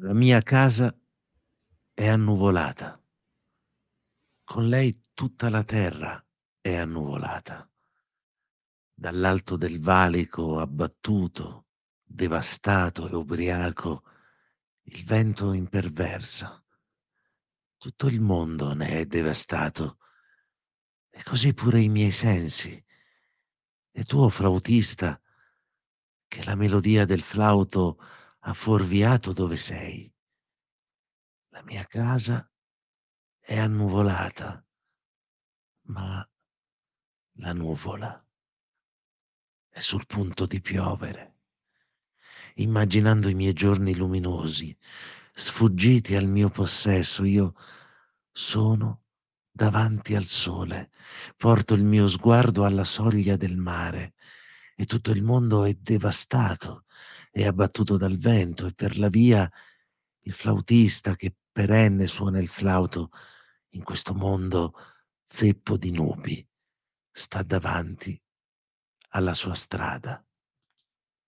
La mia casa è annuvolata. Con lei tutta la terra è annuvolata. Dall'alto del valico abbattuto, devastato e ubriaco, il vento imperversa. Tutto il mondo ne è devastato e così pure i miei sensi. E tu, o flautista, che la melodia del flauto ha fuorviato dove sei. La mia casa è annuvolata, ma la nuvola è sul punto di piovere. Immaginando i miei giorni luminosi, sfuggiti al mio possesso, io sono davanti al sole, porto il mio sguardo alla soglia del mare e tutto il mondo è devastato, è abbattuto dal vento e per la via il flautista che perenne suona il flauto in questo mondo zeppo di nubi sta davanti alla sua strada.